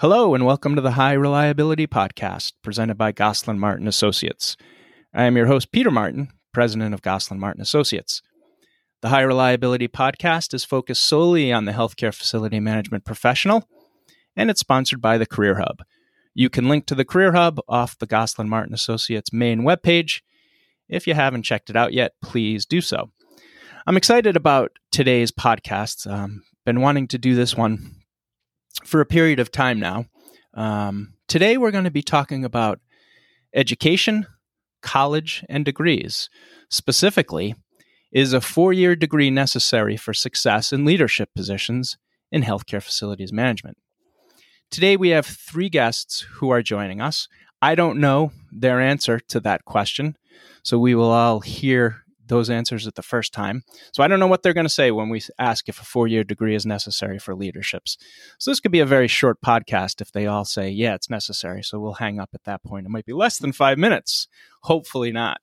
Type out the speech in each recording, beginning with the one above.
Hello, and welcome to the High Reliability Podcast, presented by Goslin Martin Associates. I am your host, Peter Martin, president of Goslin Martin Associates. The High Reliability Podcast is focused solely on the healthcare facility management professional, and it's sponsored by the Career Hub. You can link to the Career Hub off the Goslin Martin Associates main webpage. If you haven't checked it out yet, please do so. I'm excited about today's podcast. Um, been wanting to do this one for a period of time now. Um, today, we're going to be talking about education, college, and degrees. Specifically, is a four year degree necessary for success in leadership positions in healthcare facilities management? Today, we have three guests who are joining us. I don't know their answer to that question, so we will all hear those answers at the first time. So I don't know what they're going to say when we ask if a four year degree is necessary for leaderships. So this could be a very short podcast if they all say, yeah, it's necessary. So we'll hang up at that point. It might be less than five minutes. Hopefully not.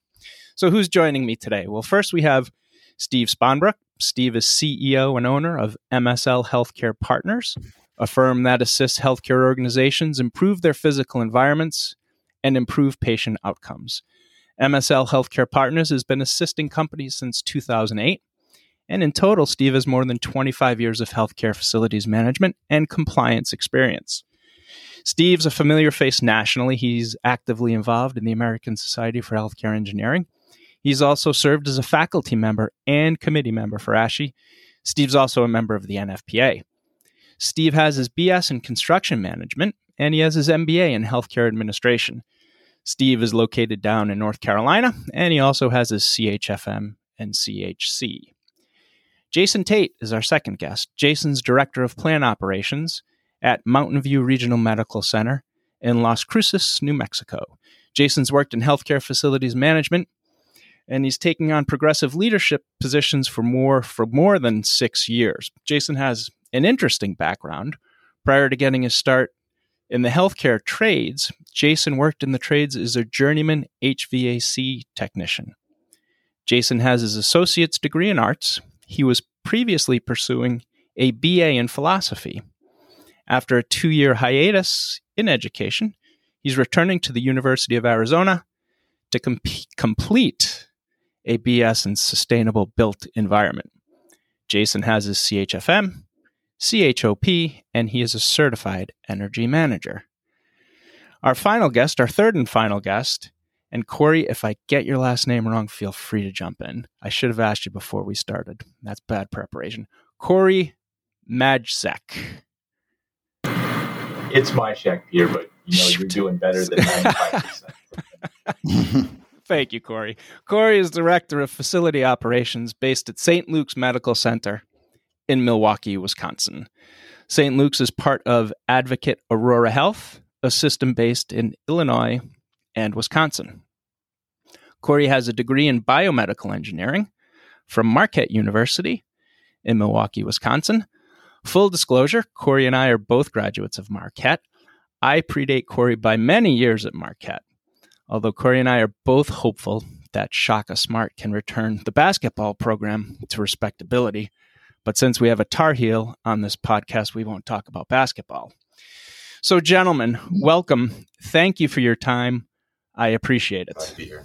So who's joining me today? Well, first we have Steve Spaanbroek. Steve is CEO and owner of MSL Healthcare Partners, a firm that assists healthcare organizations improve their physical environments and improve patient outcomes. MSL Healthcare Partners has been assisting companies since 2008. And in total, Steve has more than 25 years of healthcare facilities management and compliance experience. Steve's a familiar face nationally. He's actively involved in the American Society for Healthcare Engineering. He's also served as a faculty member and committee member for ASHE. Steve's also a member of the NFPA. Steve has his BS in construction management and he has his MBA in healthcare administration. Steve is located down in North Carolina, and he also has his CHFM and CHC. Jason Tate is our second guest. Jason's Director of Plant Operations at Mountain View Regional Medical Center in Las Cruces, New Mexico. Jason's worked in healthcare facilities management, and he's taking on progressive leadership positions for more for more than six years. Jason has an interesting background. Prior to getting his start in the healthcare trades, Jason worked in the trades as a journeyman HVAC technician. Jason has his associate's degree in arts. He was previously pursuing a BA in philosophy. After a two year hiatus in education, he's returning to the University of Arizona to com- complete a BS in sustainable built environment. Jason has his CHFM CHOP, and he is a certified energy manager. Our final guest, our third and final guest, and Corey, if I get your last name wrong, feel free to jump in. I should have asked you before we started. That's bad preparation. Corey Majzek. It's my check, Peter, but you know you're doing better than 95%. Thank you, Corey. Corey is Director of Facility Operations based at St. Luke's Medical Center in Milwaukee, Wisconsin. St. Luke's is part of Advocate Aurora Health, a system based in Illinois and Wisconsin. Corey has a degree in biomedical engineering from Marquette University in Milwaukee, Wisconsin. Full disclosure Corey and I are both graduates of Marquette. I predate Corey by many years at Marquette, although Corey and I are both hopeful that Shaka Smart can return the basketball program to respectability but since we have a Tar Heel on this podcast, we won't talk about basketball. So, gentlemen, welcome. Thank you for your time. I appreciate it. be here.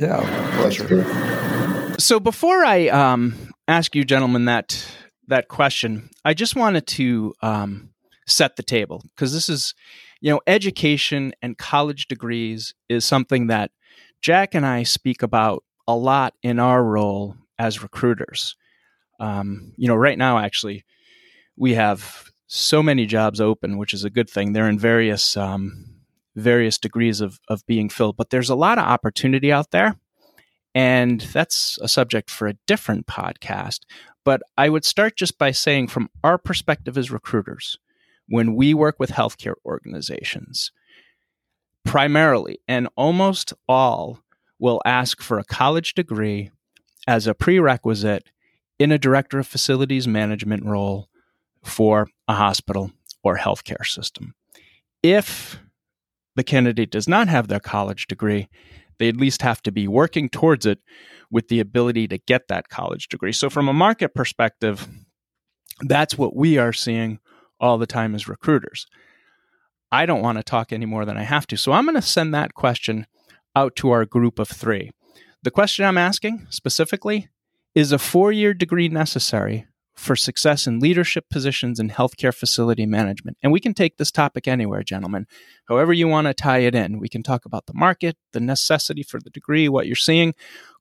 Yeah, pleasure. So, before I um, ask you, gentlemen, that that question, I just wanted to um, set the table because this is, you know, education and college degrees is something that Jack and I speak about a lot in our role as recruiters. Um, you know, right now, actually, we have so many jobs open, which is a good thing. They're in various um, various degrees of of being filled, but there's a lot of opportunity out there, and that's a subject for a different podcast. But I would start just by saying, from our perspective as recruiters, when we work with healthcare organizations, primarily and almost all will ask for a college degree as a prerequisite in a director of facilities management role for a hospital or healthcare system. If the candidate does not have their college degree, they at least have to be working towards it with the ability to get that college degree. So, from a market perspective, That's what we are seeing all the time as recruiters. I don't want to talk any more than I have to. So I'm going to send that question out to our group of three. The question I'm asking specifically is a four year degree necessary for success in leadership positions in healthcare facility management? And we can take this topic anywhere, gentlemen. However, you want to tie it in. We can talk about the market, the necessity for the degree, what you're seeing.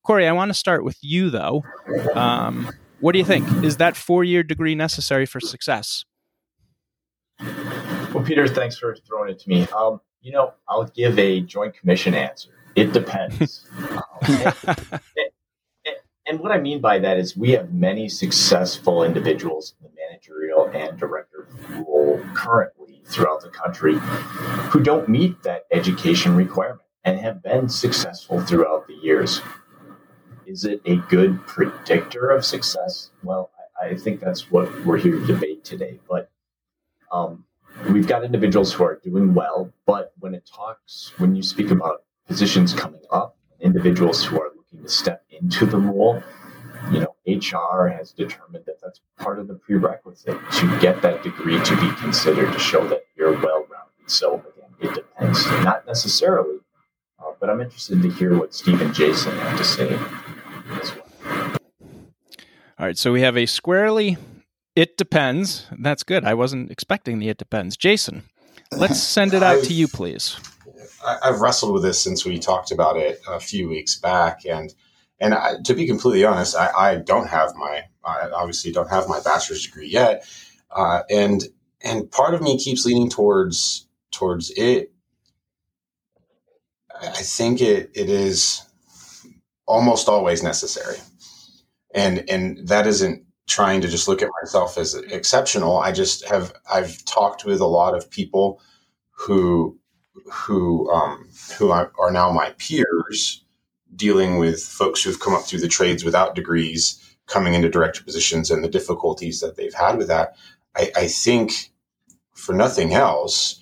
Corey, I want to start with you, though. Um, what do you think? Is that four year degree necessary for success? Well, Peter, thanks for throwing it to me. Um, you know, I'll give a joint commission answer. It depends. and, and, and, what I mean by that is we have many successful individuals in the managerial and director role currently throughout the country who don't meet that education requirement and have been successful throughout the years. Is it a good predictor of success? Well, I, I think that's what we're here to debate today. But um, we've got individuals who are doing well, but when it talks, when you speak about positions coming up, individuals who are looking to step into the role, you know, HR has determined that that's part of the prerequisite to get that degree to be considered to show that you're well rounded. So again, it depends, not necessarily, uh, but I'm interested to hear what Steve and Jason have to say as well. All right, so we have a squarely it depends. That's good. I wasn't expecting the it depends. Jason, let's send it out I've, to you, please. I've wrestled with this since we talked about it a few weeks back, and and I, to be completely honest, I, I, don't have my I obviously don't have my bachelor's degree yet, uh, and and part of me keeps leaning towards towards it. I think it it is almost always necessary, and and that isn't trying to just look at myself as exceptional. I just have I've talked with a lot of people who who um, who are now my peers, dealing with folks who've come up through the trades without degrees, coming into director positions, and the difficulties that they've had with that. I, I think, for nothing else,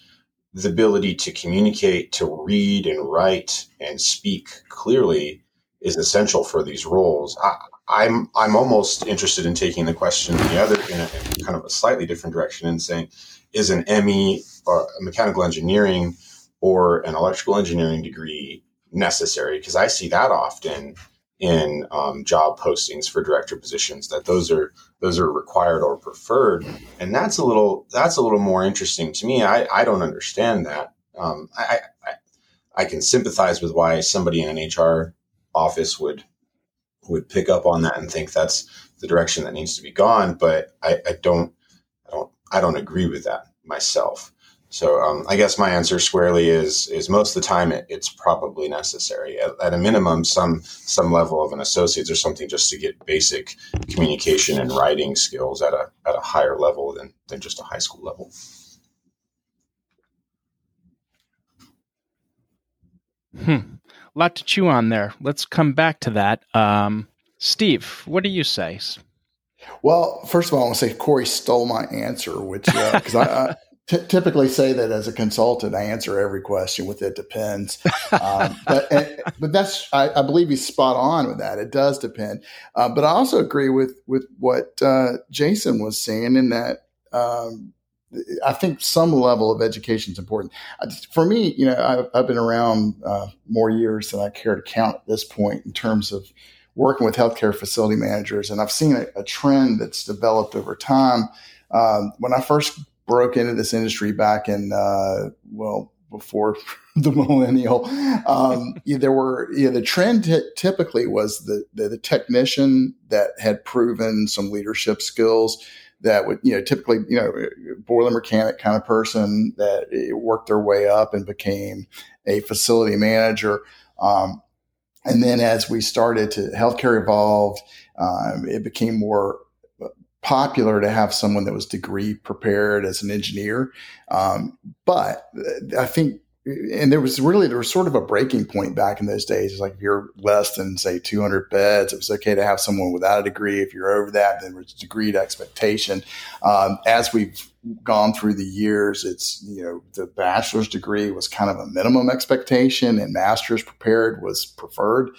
the ability to communicate, to read and write and speak clearly is essential for these roles. I, I'm I'm almost interested in taking the question the other in, a, in kind of a slightly different direction and saying, is an ME or mechanical engineering or an electrical engineering degree necessary? Because I see that often in um, job postings for director positions that those are those are required or preferred, and that's a little that's a little more interesting to me. I, I don't understand that. Um, I, I I can sympathize with why somebody in an HR office would would pick up on that and think that's the direction that needs to be gone. But I, I don't, I don't, I don't agree with that myself. So um, I guess my answer squarely is is most of the time it, it's probably necessary. At, at, a minimum, some some level of an associate's or something just to get basic communication and writing skills at a at a higher level than than just a high school level. Hmm lot to chew on there. Let's come back to that. Um, Steve, what do you say? Well, first of all, I want to say Corey stole my answer, which because uh, I, I t- typically say that as a consultant, I answer every question with "it depends." Um, but and, but that's I, I, believe he's spot on with that. It does depend, uh, but I also agree with with what uh, Jason was saying in that um, I think some level of education is important. For me, you know, I've, I've been around uh, more years than I care to count at this point in terms of working with healthcare facility managers, and I've seen a, a trend that's developed over time. Um, when I first broke into this industry back in uh, well before the millennial, um, yeah, there were yeah, the trend t- typically was the, the the technician that had proven some leadership skills that would, you know, typically, you know, boiler mechanic kind of person that worked their way up and became a facility manager. Um, and then as we started to healthcare evolved, um, it became more popular to have someone that was degree prepared as an engineer. Um, but I think and there was really there was sort of a breaking point back in those days. It's like if you're less than say 200 beds, it was okay to have someone without a degree. If you're over that, then there was degree degreed expectation. Um, as we've gone through the years, it's you know the bachelor's degree was kind of a minimum expectation, and master's prepared was preferred.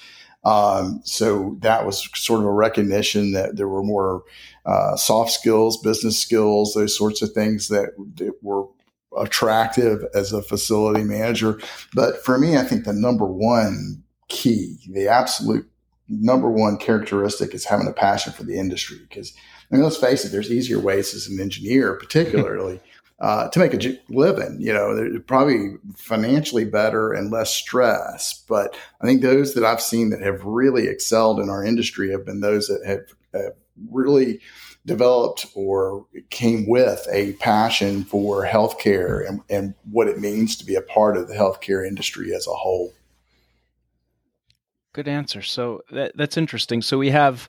Um, so that was sort of a recognition that there were more uh, soft skills, business skills, those sorts of things that, that were attractive as a facility manager. But for me, I think the number one key, the absolute number one characteristic is having a passion for the industry. Because I mean, let's face it, there's easier ways as an engineer, particularly. Uh, to make a living, you know, they're probably financially better and less stress. But I think those that I've seen that have really excelled in our industry have been those that have, have really developed or came with a passion for healthcare and, and what it means to be a part of the healthcare industry as a whole. Good answer. So that, that's interesting. So we have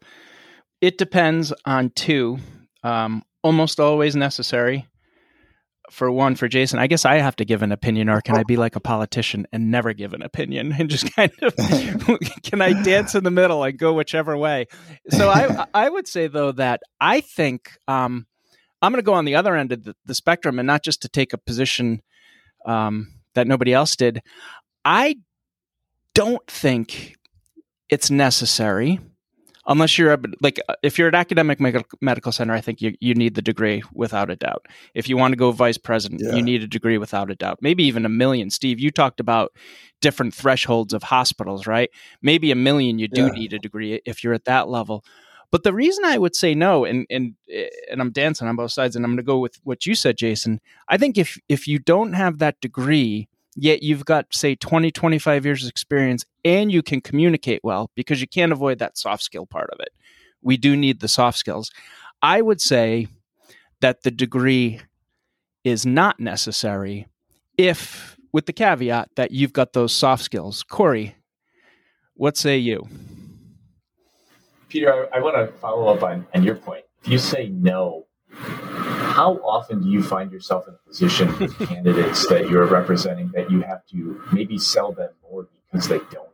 it depends on two, um, almost always necessary, for one for Jason, I guess I have to give an opinion, or can I be like a politician and never give an opinion and just kind of can I dance in the middle and go whichever way? So I I would say though that I think um, I'm going to go on the other end of the, the, spectrum and not just to take a position um, that nobody else did. I don't think it's necessary unless you're a, like uh, if you're at an academic medical center i think you, you need the degree without a doubt. If you want to go vice president yeah. you need a degree without a doubt. Maybe even a million. Steve you talked about different thresholds of hospitals right? Maybe a million you do yeah. need a degree if you're at that level. But the reason i would say no and and and i'm dancing on both sides and i'm going to go with what you said jason i think if if you don't have that degree yet you've got say 20 25 years experience and you can communicate well because you can't avoid that soft skill part of it. We do need the soft skills. I would say that the degree is not necessary if with the caveat that you've got those soft skills. Corey what say you? Peter i, I want to follow up on, on your point. If you say no how often do you find yourself in a position with candidates that you're representing that you have to maybe sell them more because they don't?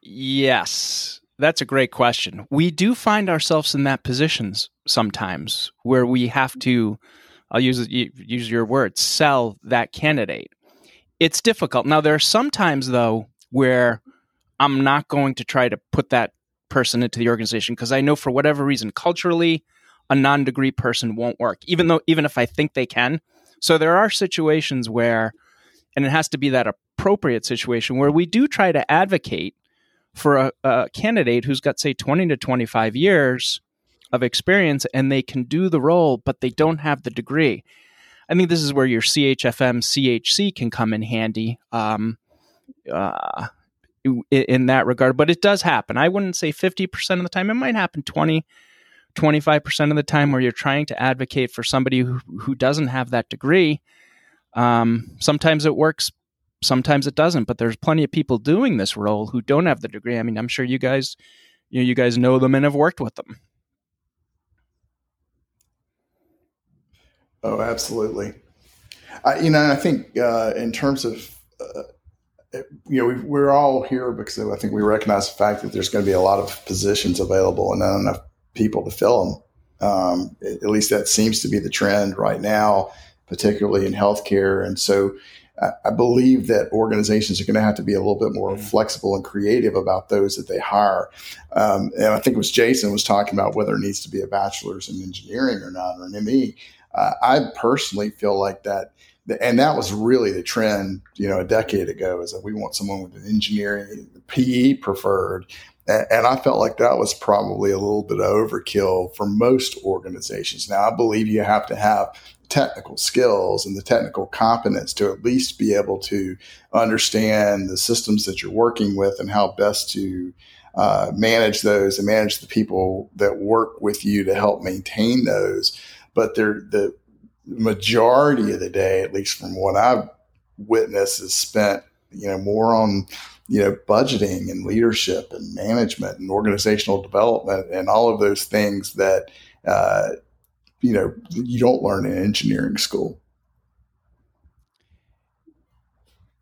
Yes, that's a great question. We do find ourselves in that positions sometimes where we have to, I'll use use your words, sell that candidate. It's difficult. Now there are some times though where I'm not going to try to put that person into the organization because I know for whatever reason culturally a non-degree person won't work even though even if i think they can. So there are situations where and it has to be that appropriate situation where we do try to advocate for a, a candidate who's got say 20 to 25 years of experience and they can do the role but they don't have the degree. I think this is where your chfm chc can come in handy um, uh, in that regard but it does happen. I wouldn't say 50% of the time it might happen 20 25% of the time where you're trying to advocate for somebody who, who doesn't have that degree, um, sometimes it works, sometimes it doesn't. But there's plenty of people doing this role who don't have the degree. I mean, I'm sure you guys, you know, you guys know them and have worked with them. Oh, absolutely. I, you know, I think uh, in terms of uh, you know, we are all here because I think we recognize the fact that there's going to be a lot of positions available and not enough people to fill them. Um, at least that seems to be the trend right now, particularly in healthcare. And so I, I believe that organizations are going to have to be a little bit more mm-hmm. flexible and creative about those that they hire. Um, and I think it was Jason was talking about whether it needs to be a bachelor's in engineering or not, or an ME. Uh, I personally feel like that and that was really the trend, you know, a decade ago is that we want someone with an engineering PE preferred, and I felt like that was probably a little bit of overkill for most organizations. Now, I believe you have to have technical skills and the technical competence to at least be able to understand the systems that you're working with and how best to uh, manage those and manage the people that work with you to help maintain those. But they're, the majority of the day, at least from what I've witnessed, is spent, you know, more on you know, budgeting and leadership and management and organizational development and all of those things that, uh, you know, you don't learn in engineering school.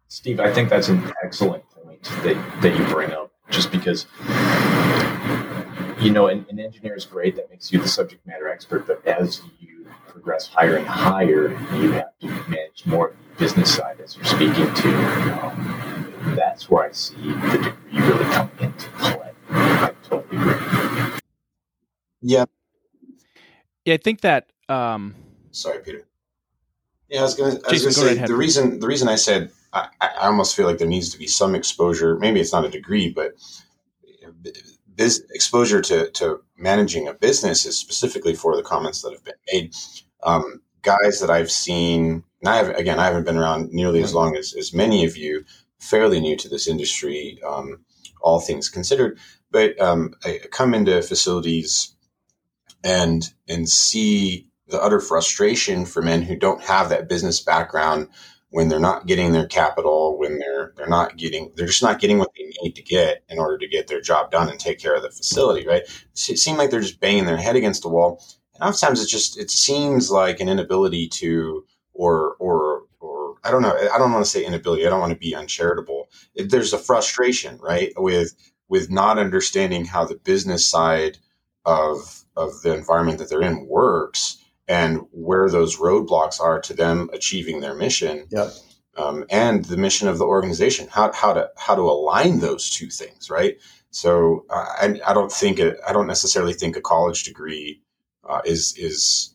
Steve, I think that's an excellent point that, that you bring up, just because, you know, an, an engineer is great. That makes you the subject matter expert. But as you progress higher and higher, you have to manage more business side as you're speaking to. Um, that's where I see the degree really coming into play. I totally agree. Yeah. Yeah, I think that. Um, Sorry, Peter. Yeah, I was going to say the reason the reason I said I, I, almost feel like there needs to be some exposure. Maybe it's not a degree, but biz, exposure to to managing a business is specifically for the comments that have been made. Um, guys that I've seen, and I have again, I haven't been around nearly as long as as many of you. Fairly new to this industry, um, all things considered, but um, I come into facilities and and see the utter frustration for men who don't have that business background when they're not getting their capital, when they're they're not getting they're just not getting what they need to get in order to get their job done and take care of the facility, right? It seems like they're just banging their head against the wall. And oftentimes it just it seems like an inability to or or or I don't know, I don't want to say inability, I don't want to be uncharitable. It, there's a frustration, right, with with not understanding how the business side of of the environment that they're in works and where those roadblocks are to them achieving their mission um, and the mission of the organization how, how to how to align those two things right so uh, I, I don't think I I don't necessarily think a college degree uh, is is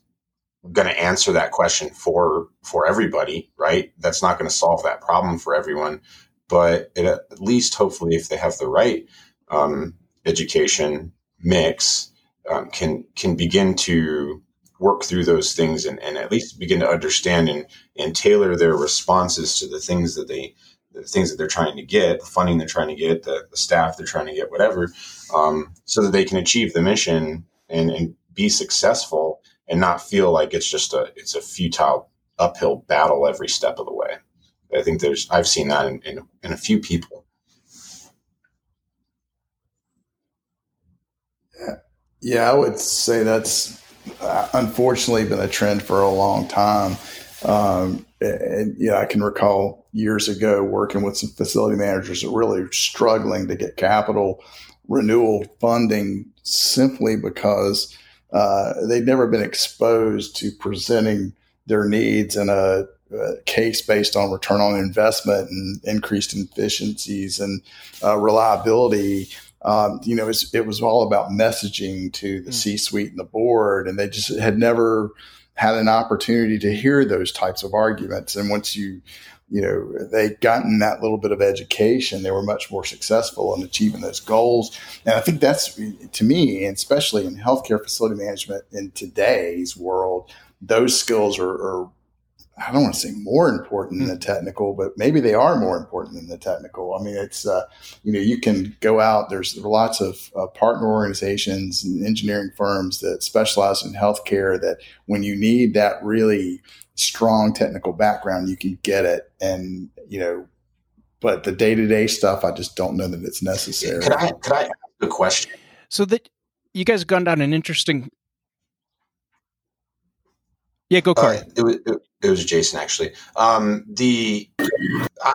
going to answer that question for for everybody right? That's not going to solve that problem for everyone but it, at least hopefully if they have the right um, education mix um, can can begin to work through those things and, and at least begin to understand and, and tailor their responses to the things that they the things that they're trying to get, the funding they're trying to get, the, the staff they're trying to get, whatever, um, so that they can achieve the mission and, and be successful and not feel like it's just a it's a futile uphill battle every step of the way. I think there's I've seen that in, in, in a few people. Yeah. yeah, I would say that's unfortunately been a trend for a long time. Um, and yeah, I can recall years ago working with some facility managers that really struggling to get capital renewal funding simply because uh, they'd never been exposed to presenting their needs in a, a, case based on return on investment and increased efficiencies and uh, reliability um, you know, it was, it was, all about messaging to the mm. C suite and the board, and they just had never had an opportunity to hear those types of arguments. And once you, you know, they'd gotten that little bit of education, they were much more successful in achieving those goals. And I think that's, to me, and especially in healthcare facility management in today's world, those skills are, are I don't want to say more important than the hmm. technical, but maybe they are more important than the technical. I mean, it's uh, you know you can go out. There's lots of uh, partner organizations and engineering firms that specialize in healthcare. That when you need that really strong technical background, you can get it. And you know, but the day to day stuff, I just don't know that it's necessary. Could I could I ask a question? So that you guys have gone down an interesting yeah, go Corey. Uh, it, was, it, it, was Jason actually. Um, the I,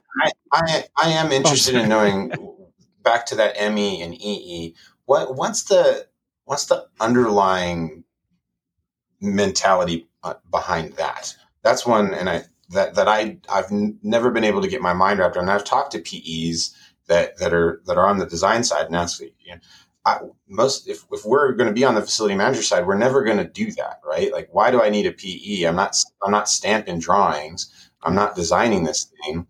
I, I am interested oh, in knowing back to that ME and EE. What what's the what's the underlying mentality uh, behind that? That's one, and I that that I I've n- never been able to get my mind wrapped around. I've talked to PEs that that are that are on the design side, and that's you know, I, most if, if we're going to be on the facility manager side, we're never going to do that, right? Like, why do I need a PE? I'm not I'm not stamping drawings. I'm not designing this thing.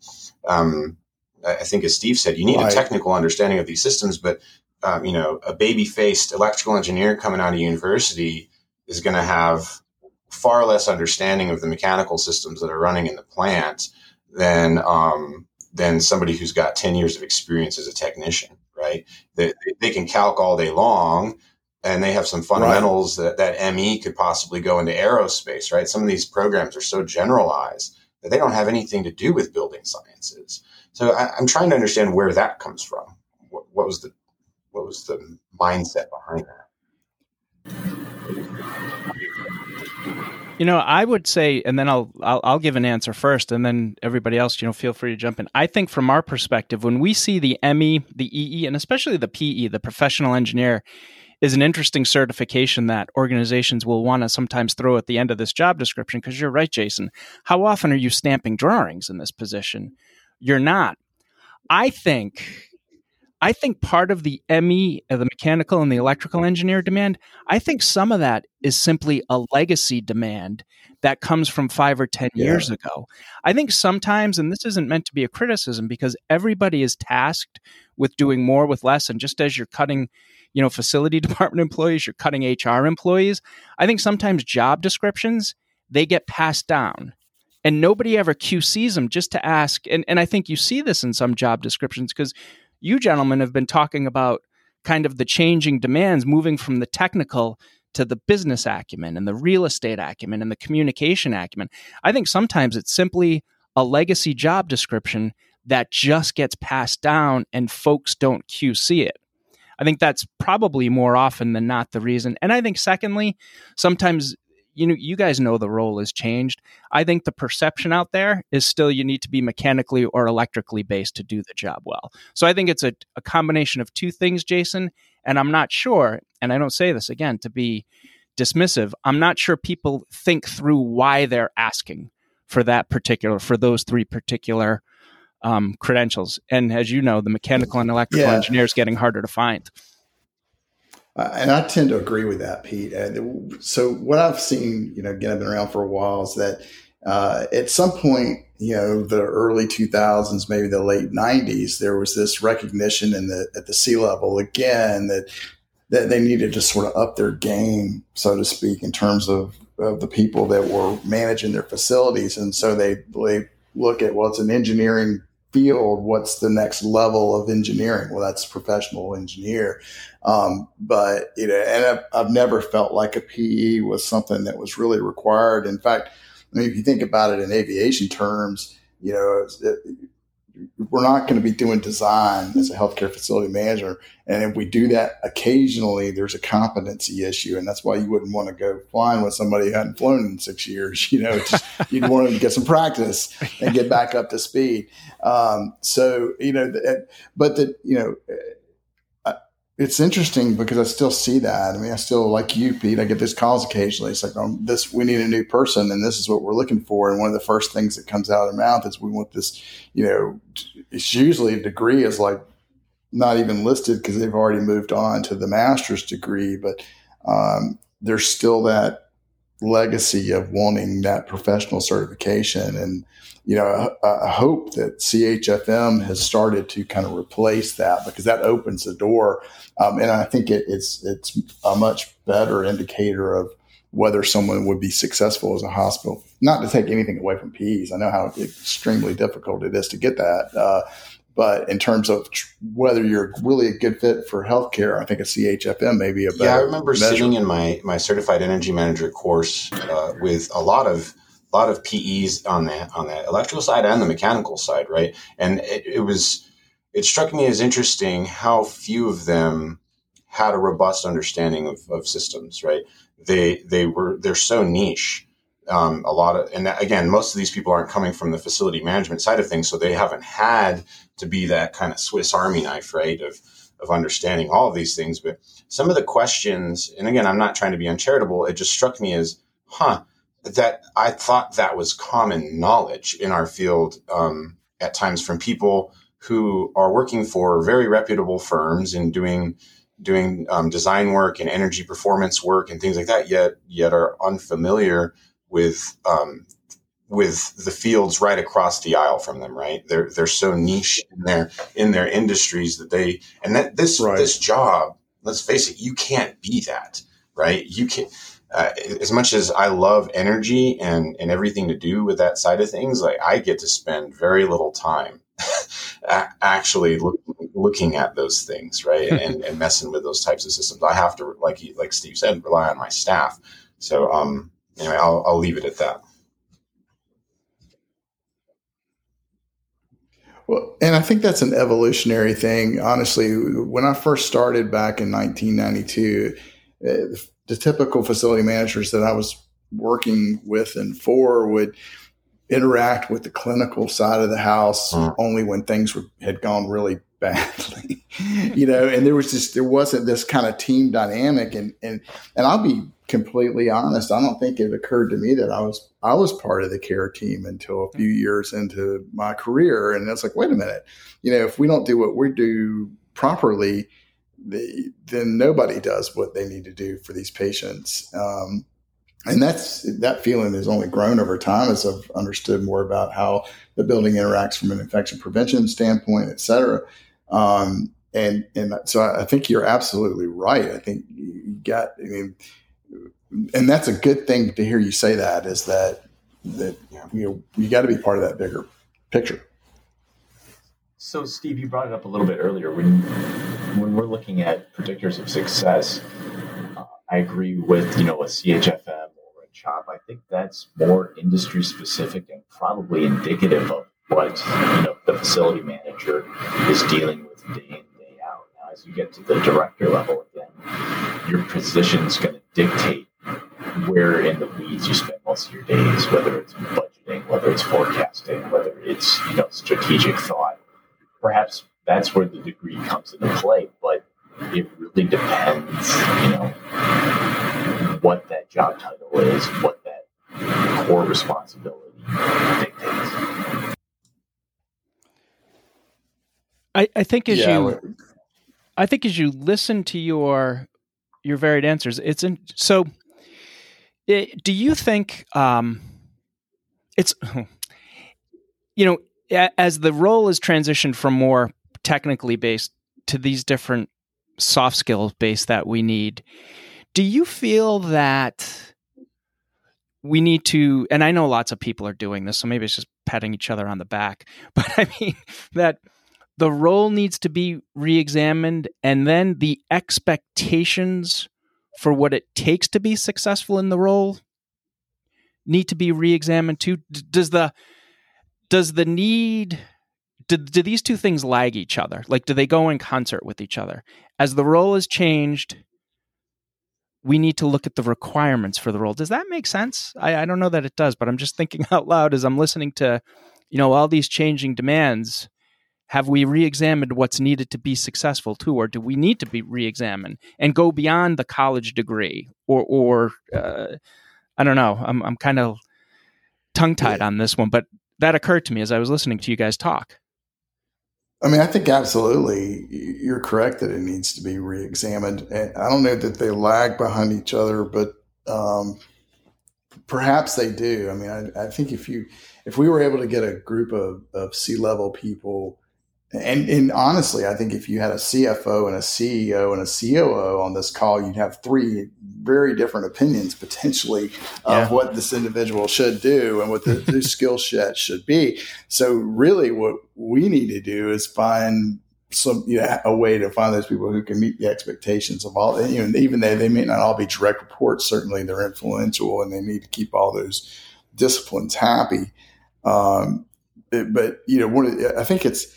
Um, I think, as Steve said, you need right. a technical understanding of these systems, but um, you know, a baby faced electrical engineer coming out of university is going to have far less understanding of the mechanical systems that are running in the plant than um, than somebody who's got 10 years of experience as a technician right? They, they can calc all day long and they have some fundamentals right. that, that ME could possibly go into aerospace, right? Some of these programs are so generalized that they don't have anything to do with building sciences. So I, am trying to understand where that comes from. What, what was the what was the mindset behind that? You know, I would say, and then I'll, I'll, I'll give an answer first, and then everybody else, you know, feel free to jump in. I think from our perspective, when we see the ME, the EE, and especially the PE, the professional engineer, is an interesting certification that organizations will want to sometimes throw at the end of this job description. Because you're right, Jason. How often are you stamping drawings in this position? You're not. I think I think part of the ME, uh, the mechanical and the electrical engineer demand, I think some of that is simply a legacy demand that comes from five or 10 yeah. years ago. I think sometimes, and this isn't meant to be a criticism because everybody is tasked with doing more with less. And just as you're cutting, you know, facility department employees, you're cutting HR employees. I think sometimes job descriptions, they get passed down and nobody ever QCs them just to ask. And, and I think you see this in some job descriptions because you gentlemen have been talking about kind of the changing demands moving from the technical to the business acumen and the real estate acumen and the communication acumen. I think sometimes it's simply a legacy job description that just gets passed down and folks don't QC it. I think that's probably more often than not the reason. And I think, secondly, sometimes you know you guys know the role has changed. I think the perception out there is still you need to be mechanically or electrically based to do the job well. So i think it's a, a combination of two things jason and i'm not sure and i don't say this again to be dismissive i'm not sure people think through why they're asking for that particular for those three particular um, credentials. And as you know the mechanical and electrical yeah. engineer is getting harder to find and I tend to agree with that, Pete. So what I've seen, you know, again, I've been around for a while, is that uh, at some point, you know, the early 2000s, maybe the late 90s, there was this recognition in the at the C level again that that they needed to sort of up their game, so to speak, in terms of, of the people that were managing their facilities, and so they they look at well, it's an engineering field, what's the next level of engineering? Well, that's professional engineer. Um, but you know, and I've, I've, never felt like a PE was something that was really required. In fact, I mean, if you think about it in aviation terms, you know, it, we're not going to be doing design as a healthcare facility manager. And if we do that occasionally, there's a competency issue. And that's why you wouldn't want to go flying with somebody who hadn't flown in six years. You know, just, you'd want to get some practice and get back up to speed. Um, so, you know, but the, you know, it's interesting because I still see that. I mean, I still like you, Pete. I get these calls occasionally. It's like, oh, this we need a new person, and this is what we're looking for. And one of the first things that comes out of their mouth is we want this. You know, it's usually a degree is like not even listed because they've already moved on to the master's degree, but um, there's still that legacy of wanting that professional certification and you know, I, I, hope that CHFM has started to kind of replace that because that opens the door, um, and I think it, it's it's a much better indicator of whether someone would be successful as a hospital. Not to take anything away from PEs, I know how extremely difficult it is to get that. Uh, but in terms of tr- whether you're really a good fit for healthcare, I think a CHFM may be a better. Yeah, I remember measure. sitting in my my certified energy manager course uh, with a lot of a lot of PEs on the on the electrical side and the mechanical side, right? And it, it was it struck me as interesting how few of them had a robust understanding of, of systems, right? They they were they're so niche. Um, a lot of and again, most of these people aren't coming from the facility management side of things, so they haven't had to be that kind of Swiss Army knife, right? Of of understanding all of these things. But some of the questions, and again, I'm not trying to be uncharitable. It just struck me as, huh, that I thought that was common knowledge in our field um, at times from people who are working for very reputable firms and doing doing um, design work and energy performance work and things like that. Yet yet are unfamiliar with um, with the fields right across the aisle from them. Right, they're they're so niche in their in their industries that they and that this right. this job. Let's face it, you can't be that. Right, you can uh, as much as I love energy and, and everything to do with that side of things, like I get to spend very little time actually look, looking at those things, right, and, and, messing with those types of systems. I have to, like like Steve said, rely on my staff. So, um, anyway, I'll, I'll leave it at that. Well, and I think that's an evolutionary thing. Honestly, when I first started back in 1992, the typical facility managers that I was working with and for would interact with the clinical side of the house mm. only when things were, had gone really badly, you know, and there was just there wasn't this kind of team dynamic, and and and I'll be completely honest, I don't think it occurred to me that I was I was part of the care team until a few years into my career, and it's like, wait a minute, you know, if we don't do what we do properly, the, then nobody does what they need to do for these patients. Um, and that's that feeling has only grown over time as I've understood more about how the building interacts from an infection prevention standpoint, et cetera. Um, and and so I think you're absolutely right. I think you got. I mean, and that's a good thing to hear you say that is that that you know you got to be part of that bigger picture. So, Steve, you brought it up a little bit earlier when when we're looking at predictors of success. Uh, I agree with you know a CHFM or a CHOP. I think that's more industry specific and probably indicative of what you know the facility manager is dealing with day in day out. Now, as you get to the director level, again, your position is going to dictate where in the weeds you spend most of your days, whether it's budgeting, whether it's forecasting, whether it's you know strategic thought. Perhaps that's where the degree comes into play, but it really depends, you know, what that job title is, what that core responsibility dictates. I, I think as yeah, you I think as you listen to your your varied answers, it's in so it, eh, do you think um, it's you know as the role is transitioned from more technically based to these different soft skills based that we need do you feel that we need to and i know lots of people are doing this so maybe it's just patting each other on the back but i mean that the role needs to be re-examined and then the expectations for what it takes to be successful in the role need to be re-examined too. Does the does the need do, do these two things lag each other? Like do they go in concert with each other? As the role has changed we need to look at the requirements for the role. Does that make sense? I, I don't know that it does but i'm just thinking out loud as i'm listening to you know all these changing demands have we re-examined what's needed to be successful too or do we need to be re-examined and go beyond the college degree or or uh, i don't know i'm, I'm kind of tongue-tied on this one but that occurred to me as i was listening to you guys talk I mean, I think absolutely you're correct that it needs to be re-examined. And I don't know that they lag behind each other, but um, perhaps they do. I mean, I, I, think if you if we were able to get a group of, of C level people and, and honestly, I think if you had a CFO and a CEO and a COO on this call, you'd have three very different opinions potentially of yeah. what this individual should do and what the, the skill set should be. So really what we need to do is find some you know, a way to find those people who can meet the expectations of all you know even though they may not all be direct reports certainly they're influential and they need to keep all those disciplines happy um, but you know one of, I think it's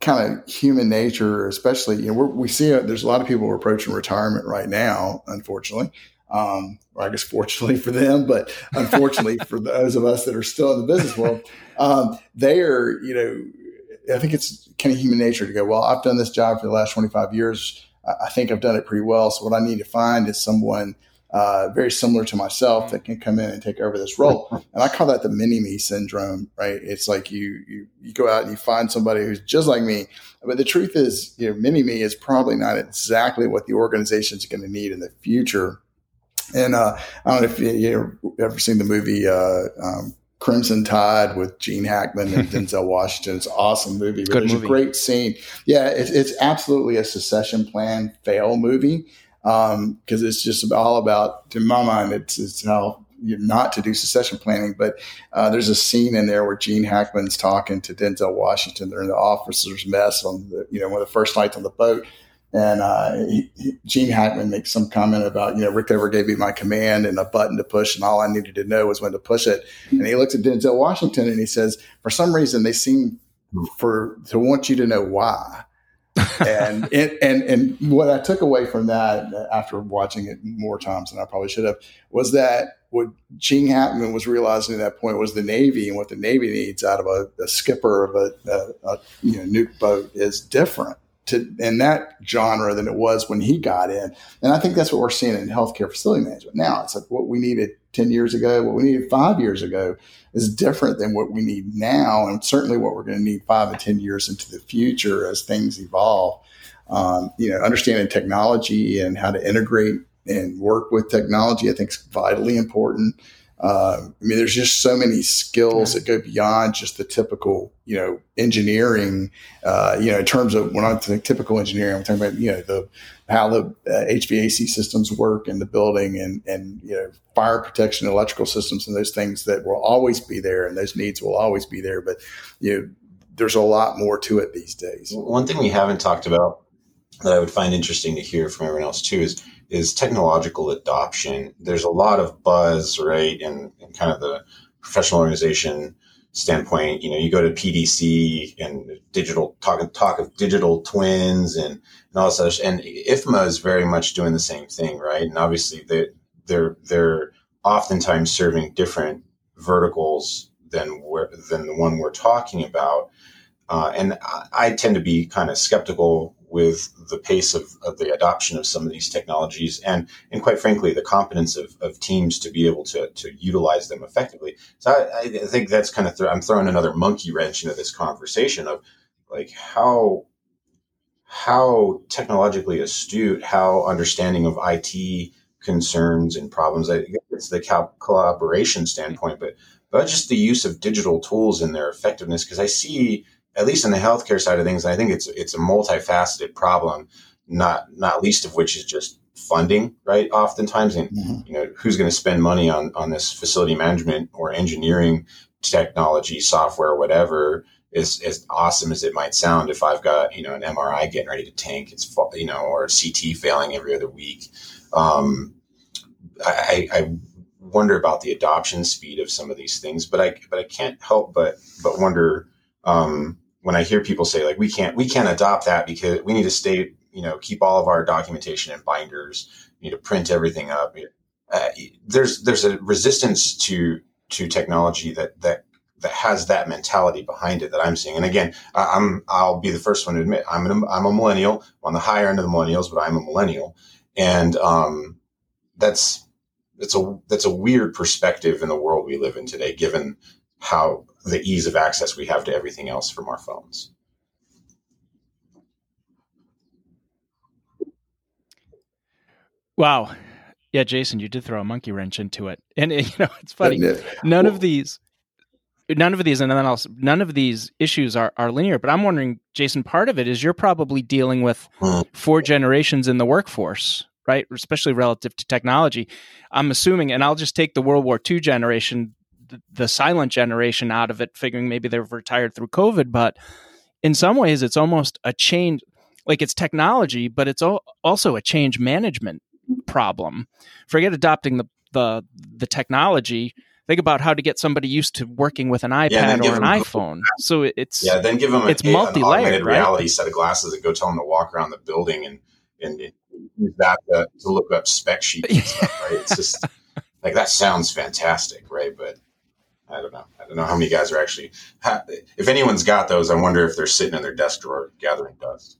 kind of human nature, especially, you know, we see a, there's a lot of people approaching retirement right now, unfortunately. Um, or I guess fortunately for them, but unfortunately for those of us that are still in the business world, um, they are, you know, I think it's kind of human nature to go, well, I've done this job for the last 25 years. I think I've done it pretty well. So what I need to find is someone uh, very similar to myself that can come in and take over this role. And I call that the mini me syndrome, right? It's like you, you, you go out and you find somebody who's just like me. But the truth is, you know, mini me is probably not exactly what the organization is going to need in the future. And uh, I don't know if you, you ever seen the movie uh, um, Crimson Tide with Gene Hackman and Denzel Washington. It's an awesome movie. But Good there's movie. a great scene. Yeah, it's, it's absolutely a secession plan fail movie because um, it's just all about, in my mind, it's, it's how not to do succession planning. But uh, there's a scene in there where Gene Hackman's talking to Denzel Washington. They're in the officers' mess on the, you know, one of the first nights on the boat. And uh, he, Gene Hackman makes some comment about, you know, Rick Rickover gave me my command and a button to push, and all I needed to know was when to push it. And he looks at Denzel Washington and he says, for some reason, they seem for to want you to know why and, and and and what I took away from that after watching it more times than I probably should have was that what Gene Hackman was realizing at that point was the Navy and what the Navy needs out of a, a skipper of a, a, a, you know nuke boat is different. to in that genre than it was when he got in. And I think that's what we're seeing in healthcare facility management now. It's like what we needed 10 years ago, what we needed five years ago is different than what we need now, and certainly what we're going to need five and 10 years into the future as things evolve. Um, you know, understanding technology and how to integrate and work with technology, I think is vitally important. Uh, I mean, there's just so many skills that go beyond just the typical, you know, engineering. Uh, you know, in terms of when I think typical engineering, I'm talking about you know the how the uh, HVAC systems work in the building and and you know fire protection, electrical systems, and those things that will always be there, and those needs will always be there. But you know, there's a lot more to it these days. One thing we haven't talked about that I would find interesting to hear from everyone else too is is technological adoption. There's a lot of buzz, right, and kind of the professional organization standpoint. You know, you go to PDC and digital talk talk of digital twins and and all such. And IFMA is very much doing the same thing, right? And obviously they they're they're oftentimes serving different verticals than where, than the one we're talking about. Uh, and I, I, tend to be kind of skeptical with the pace of, of, the adoption of some of these technologies and, and quite frankly, the competence of, of teams to be able to, to utilize them effectively. So I, I think that's kind of, th- I'm throwing another monkey wrench into this conversation of like how, how technologically astute, how understanding of IT concerns and problems. I guess it's the collaboration standpoint, but, but just the use of digital tools and their effectiveness. Cause I see, at least in the healthcare side of things, I think it's it's a multifaceted problem, not not least of which is just funding, right? Oftentimes, and mm-hmm. you know, who's going to spend money on on this facility management or engineering technology, software, whatever. Is as awesome as it might sound, if I've got you know an MRI getting ready to tank, it's you know, or a CT failing every other week. Um, I, I wonder about the adoption speed of some of these things, but I but I can't help but but wonder um, when I hear people say like we can't we can't adopt that because we need to stay you know keep all of our documentation in binders, we need to print everything up. Uh, there's there's a resistance to to technology that that that has that mentality behind it that I'm seeing. And again, I'm I'll be the first one to admit I'm a, I'm a millennial I'm on the higher end of the millennials, but I'm a millennial, and um, that's that's a that's a weird perspective in the world we live in today, given how the ease of access we have to everything else from our phones. Wow. Yeah, Jason, you did throw a monkey wrench into it. And you know, it's funny. None of these none of these and then else none of these issues are, are linear but i'm wondering jason part of it is you're probably dealing with hmm. four generations in the workforce right especially relative to technology i'm assuming and i'll just take the world war ii generation the, silent generation out of it, figuring maybe they've retired through COVID. But in some ways, it's almost a change. Like it's technology, but it's also a change management problem. Forget adopting the the the technology. Think about how to get somebody used to working with an iPad yeah, or an iPhone. So it's yeah. Then give them it's a, multi-layered an right? reality set of glasses and go tell them to walk around the building and and, use that to, to, look up spec sheets. And stuff, right? It's just like that sounds fantastic, right? But I don't know. I don't know how many guys are actually. If anyone's got those, I wonder if they're sitting in their desk drawer gathering dust.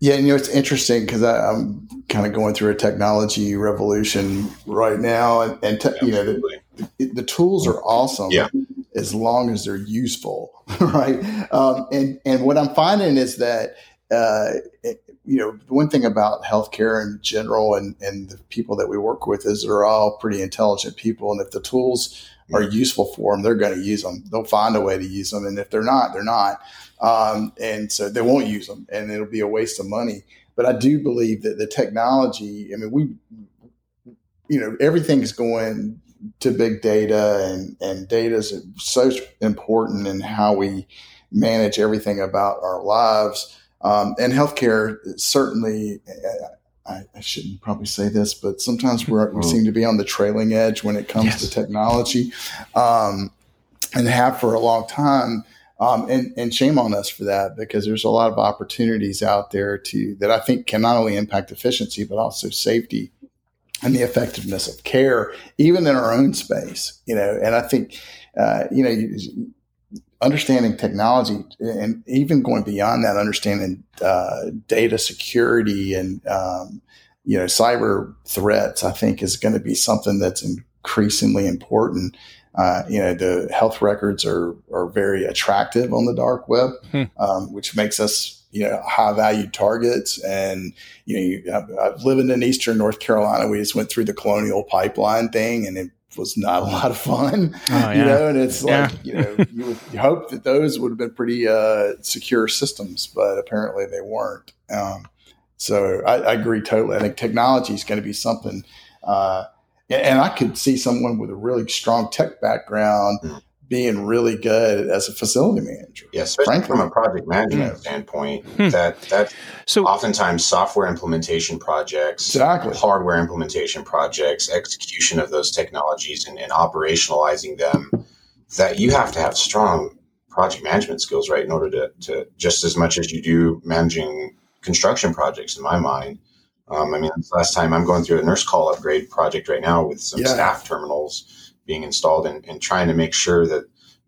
Yeah, you know it's interesting because I'm kind of going through a technology revolution right now, and, and te- you know the, the, tools are awesome yeah. as long as they're useful, right? Um, and and what I'm finding is that uh, you know, one thing about healthcare in general and, and the people that we work with is they're all pretty intelligent people. And if the tools are useful for them, they're going to use them. They'll find a way to use them. And if they're not, they're not. Um, and so they won't use them and it'll be a waste of money. But I do believe that the technology, I mean, we, you know, everything's going to big data and, and data is so important in how we manage everything about our lives. Um, and healthcare certainly, I, I, shouldn't probably say this, but sometimes we mm-hmm. seem to be on the trailing edge when it comes yes. to technology, um, and have for a long time. Um, and, and shame on us for that because there's a lot of opportunities out there to that I think can not only impact efficiency but also safety and the effectiveness of care, even in our own space. You know, and I think uh, you know understanding technology and even going beyond that, understanding uh, data security and um, you know cyber threats, I think is going to be something that's increasingly important. Uh, you know, the health records are are very attractive on the dark web, hmm. um, which makes us you know high valued targets. And you know, you, I've, living in Eastern North Carolina. We just went through the Colonial Pipeline thing, and it was not a lot of fun. Oh, yeah. You know, and it's like you know you would hope that those would have been pretty uh, secure systems, but apparently they weren't. Um, so I, I, agree totally. I think technology is going to be something. Uh, and I could see someone with a really strong tech background mm being really good as a facility manager. Yes, yeah, frankly. from a project management standpoint, hmm. that that so oftentimes software implementation projects, exactly. hardware implementation projects, execution of those technologies and, and operationalizing them, that you have to have strong project management skills, right, in order to, to just as much as you do managing construction projects, in my mind. Um, I mean, last time I'm going through a nurse call upgrade project right now with some yeah. staff terminals being installed and, and trying to make sure that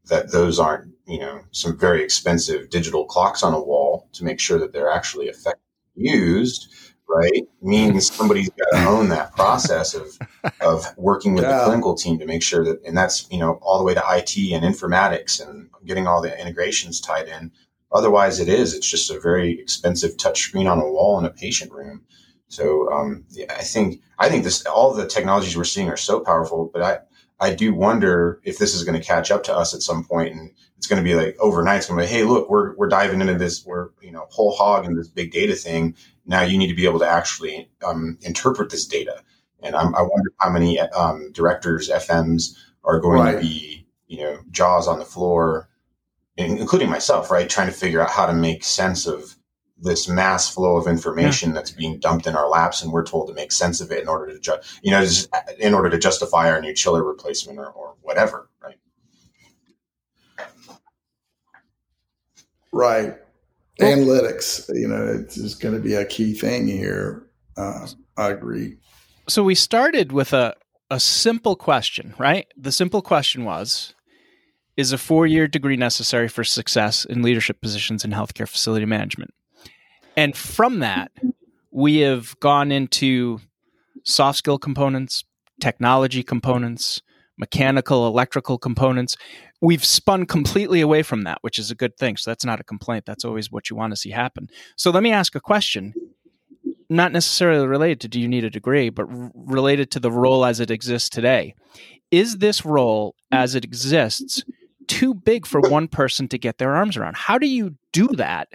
that those aren't you know some very expensive digital clocks on a wall to make sure that they're actually effectively used right? Means somebody's got to own that process of of working with yeah. the clinical team to make sure that and that's you know all the way to IT and informatics and getting all the integrations tied in. Otherwise it is it's just a very expensive touch screen on a wall in a patient room. So um, yeah, I think I think this all the technologies we're seeing are so powerful but I I do wonder if this is going to catch up to us at some point and it's going to be like overnight. It's going to be, hey, look, we're, we're diving into this, we're, you know, whole hog in this big data thing. Now you need to be able to actually um, interpret this data. And I'm, i wonder how many um, directors, FMs are going right. to be, you know, jaws on the floor, including myself, right? Trying to figure out how to make sense of this mass flow of information yeah. that's being dumped in our laps and we're told to make sense of it in order to ju- you know just in order to justify our new chiller replacement or, or whatever right? Right. Well, analytics you know it's, it's going to be a key thing here. Uh, i agree. So we started with a, a simple question right? The simple question was is a four-year degree necessary for success in leadership positions in healthcare facility management and from that, we have gone into soft skill components, technology components, mechanical, electrical components. We've spun completely away from that, which is a good thing. So that's not a complaint. That's always what you want to see happen. So let me ask a question, not necessarily related to do you need a degree, but r- related to the role as it exists today. Is this role as it exists too big for one person to get their arms around? How do you do that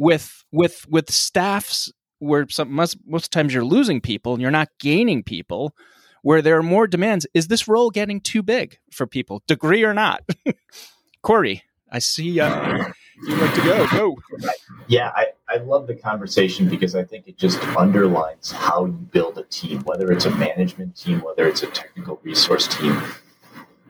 with with with staffs where some most, most times you're losing people and you're not gaining people where there are more demands is this role getting too big for people? Degree or not? Corey i see uh, you like to go. Go. Yeah I, I love the conversation because i think it just underlines how you build a team whether it's a management team whether it's a technical resource team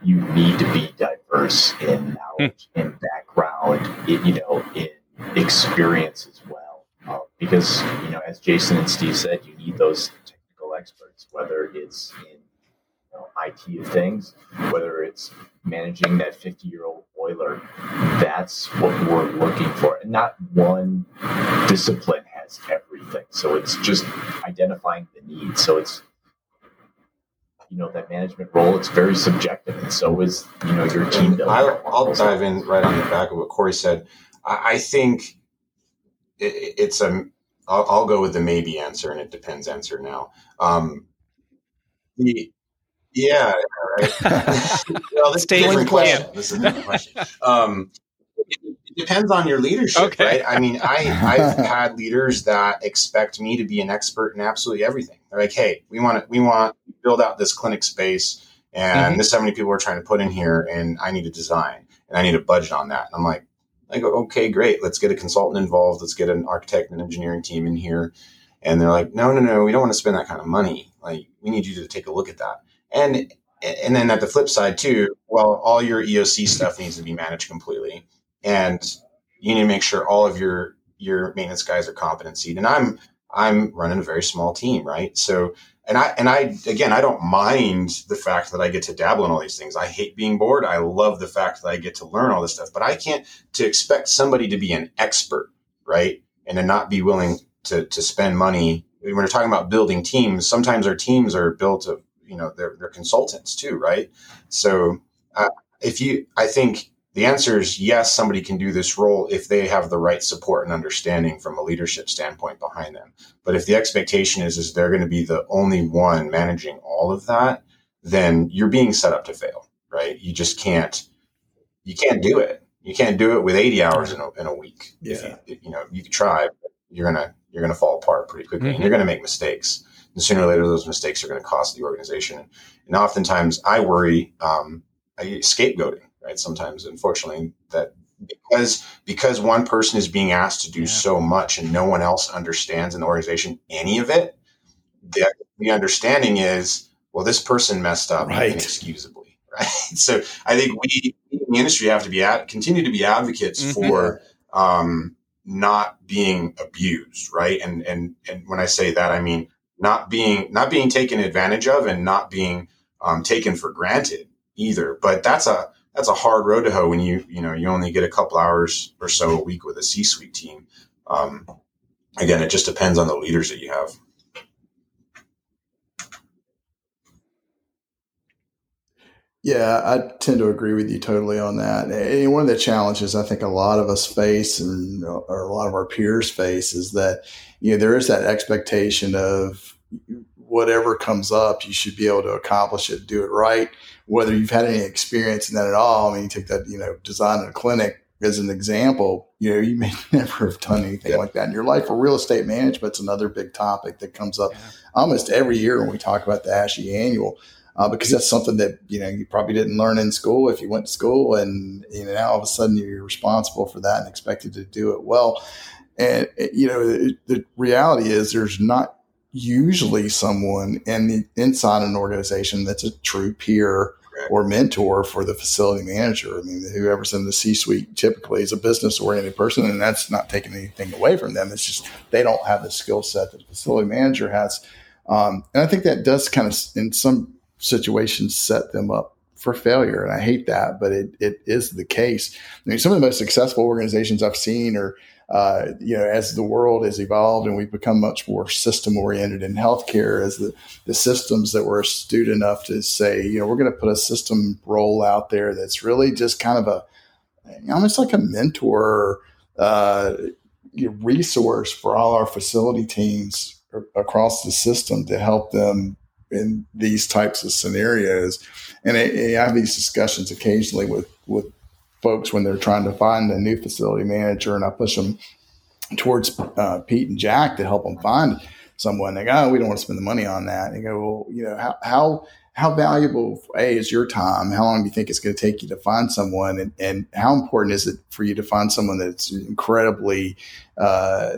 you need to be diverse in knowledge hmm. and background in, you know in experience as well. Uh, because, you know, as Jason and Steve said, you need those technical experts, whether it's in you know, IT of things, whether it's managing that 50 year old boiler. That's what we're looking for. And not one discipline has everything. So it's just identifying the needs. So it's, you know that management role it's very subjective and so is you know your team I'll, I'll dive in right on the back of what corey said I, I think it, it's a. I'll, I'll go with the maybe answer, and it depends answer now. Um, the, yeah, right. well, this is a question. This is a different question. Um, it, depends on your leadership, okay. right? I mean, I I've had leaders that expect me to be an expert in absolutely everything. They're like, "Hey, we want to we want to build out this clinic space, and mm-hmm. this is how many people we're trying to put in here, and I need a design, and I need a budget on that." And I'm like, I go, okay, great. Let's get a consultant involved. Let's get an architect and engineering team in here. And they're like, no, no, no, we don't want to spend that kind of money. Like, we need you to take a look at that. And and then at the flip side too, well, all your EOC stuff needs to be managed completely, and you need to make sure all of your your maintenance guys are competency. And I'm I'm running a very small team, right? So, and I, and I, again, I don't mind the fact that I get to dabble in all these things. I hate being bored. I love the fact that I get to learn all this stuff, but I can't, to expect somebody to be an expert, right? And to not be willing to, to spend money. When we're talking about building teams, sometimes our teams are built of, you know, they're, they're consultants too, right? So, uh, if you, I think the answer is yes, somebody can do this role if they have the right support and understanding from a leadership standpoint behind them. But if the expectation is, is they're going to be the only one managing all of that, then you're being set up to fail, right? You just can't, you can't do it. You can't do it with 80 hours in a, in a week. Yeah. You, you, know, you can try, but you're going to, you're going to fall apart pretty quickly mm-hmm. and you're going to make mistakes. And sooner or later, those mistakes are going to cost the organization. And oftentimes I worry, um, I scapegoating right? Sometimes, unfortunately, that because because one person is being asked to do yeah. so much and no one else understands in the organization any of it, the, the understanding is, well, this person messed up right. inexcusably, right? So I think we in the industry have to be at continue to be advocates mm-hmm. for um, not being abused, right? And and and when I say that, I mean not being not being taken advantage of and not being um, taken for granted either. But that's a that's a hard road to hoe when you you know you only get a couple hours or so a week with a C-suite team. Um, again, it just depends on the leaders that you have. Yeah, I tend to agree with you totally on that. And one of the challenges I think a lot of us face, and or a lot of our peers face, is that you know there is that expectation of whatever comes up, you should be able to accomplish it, do it right whether you've had any experience in that at all. I mean, you take that, you know, design in a clinic as an example, you know, you may never have done anything yeah. like that in your life. Or real estate management's another big topic that comes up yeah. almost every year when we talk about the ASHE annual. Uh, because that's something that you know you probably didn't learn in school if you went to school, and you know now all of a sudden you're responsible for that and expected to do it well. And you know the, the reality is there's not usually someone in the inside an organization that's a true peer or mentor for the facility manager. I mean, whoever's in the C suite typically is a business oriented person, and that's not taking anything away from them. It's just they don't have the skill set that the facility manager has. Um, and I think that does kind of, in some situations, set them up for failure. And I hate that, but it, it is the case. I mean, some of the most successful organizations I've seen are uh, you know, as the world has evolved and we've become much more system oriented in healthcare, as the, the systems that were astute enough to say, you know, we're going to put a system role out there that's really just kind of a almost like a mentor uh, resource for all our facility teams across the system to help them in these types of scenarios. And I, I have these discussions occasionally with with folks when they're trying to find a new facility manager, and I push them towards uh, Pete and Jack to help them find someone. They go, oh, we don't want to spend the money on that. And they go, well, you know, how, how, how valuable a is your time? How long do you think it's going to take you to find someone, and, and how important is it for you to find someone that's incredibly uh,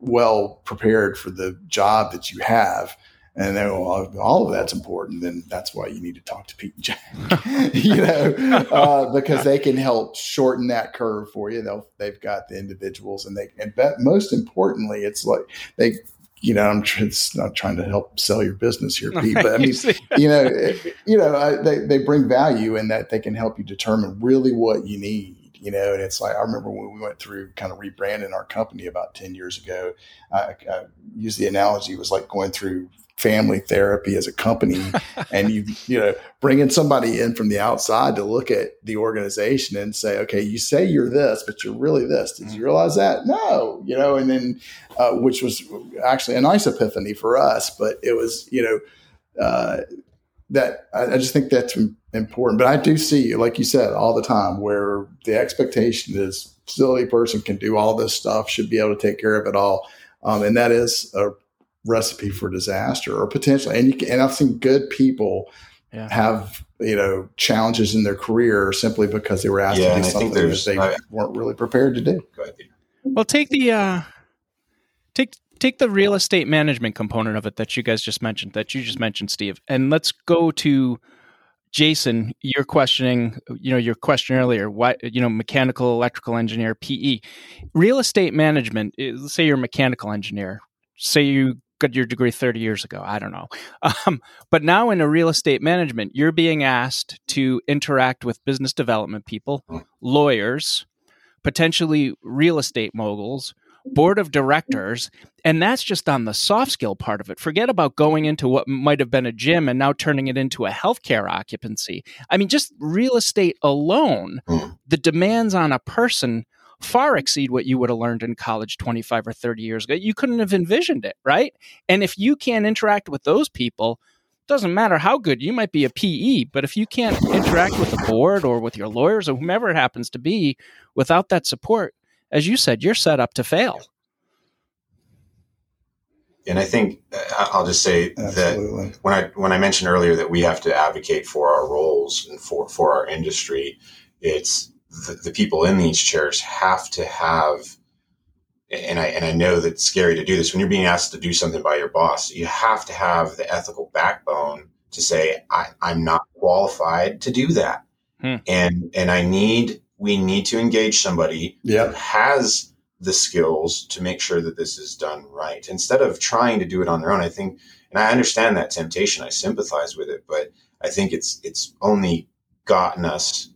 well prepared for the job that you have? And then well, all of that's important. Then that's why you need to talk to Pete and Jack, you know, uh, because they can help shorten that curve for you. They'll, they've got the individuals, and they and but most importantly, it's like they you know, I'm just not trying to help sell your business here, Pete, but I mean, you know, you know, they, they bring value in that they can help you determine really what you need. You know, and it's like I remember when we went through kind of rebranding our company about ten years ago. I, I use the analogy it was like going through family therapy as a company and you you know bringing somebody in from the outside to look at the organization and say okay you say you're this but you're really this. Did you realize that? No you know and then uh, which was actually a nice epiphany for us but it was you know uh, that I, I just think that's important. But i do see like you said all the time where the expectation is facility person can do all this stuff should be able to take care of it all. Um, and that is a recipe for disaster or potentially. And you can, and I've seen good people yeah. have you know challenges in their career simply because they were asked yeah, to do something that they I, weren't really prepared to do. Well, take the uh, take take the real estate management component of it that you guys just mentioned, that you just mentioned, Steve, and let's go to Jason. You're questioning, you know, your question earlier. What you know, mechanical, electrical engineer, PE, real estate management. Let's say you're a mechanical engineer say you got your degree 30 years ago. I don't know. Um, but now in a real estate management, you're being asked to interact with business development people, hmm. lawyers, potentially real estate moguls, board of directors. And that's just on the soft skill part of it. Forget about going into what might have been a gym and now turning it into a healthcare occupancy. I mean, just real estate alone, hmm. the demands on a person far exceed what you would have learned in college 25 or 30 years ago. You couldn't have envisioned it, right? And if you can't interact with those people, doesn't matter how good you might be a PE, but if you can't interact with the board or with your lawyers or whomever it happens to be without that support, as you said, you're set up to fail. And I think uh, I'll just say Absolutely. that when I when I mentioned earlier that we have to advocate for our roles and for for our industry, it's the, the people in these chairs have to have and I and I know that's scary to do this when you're being asked to do something by your boss. You have to have the ethical backbone to say I, am not qualified to do that, hmm. and and I need we need to engage somebody yep. who has the skills to make sure that this is done right instead of trying to do it on their own. I think, and I understand that temptation. I sympathize with it, but I think it's it's only gotten us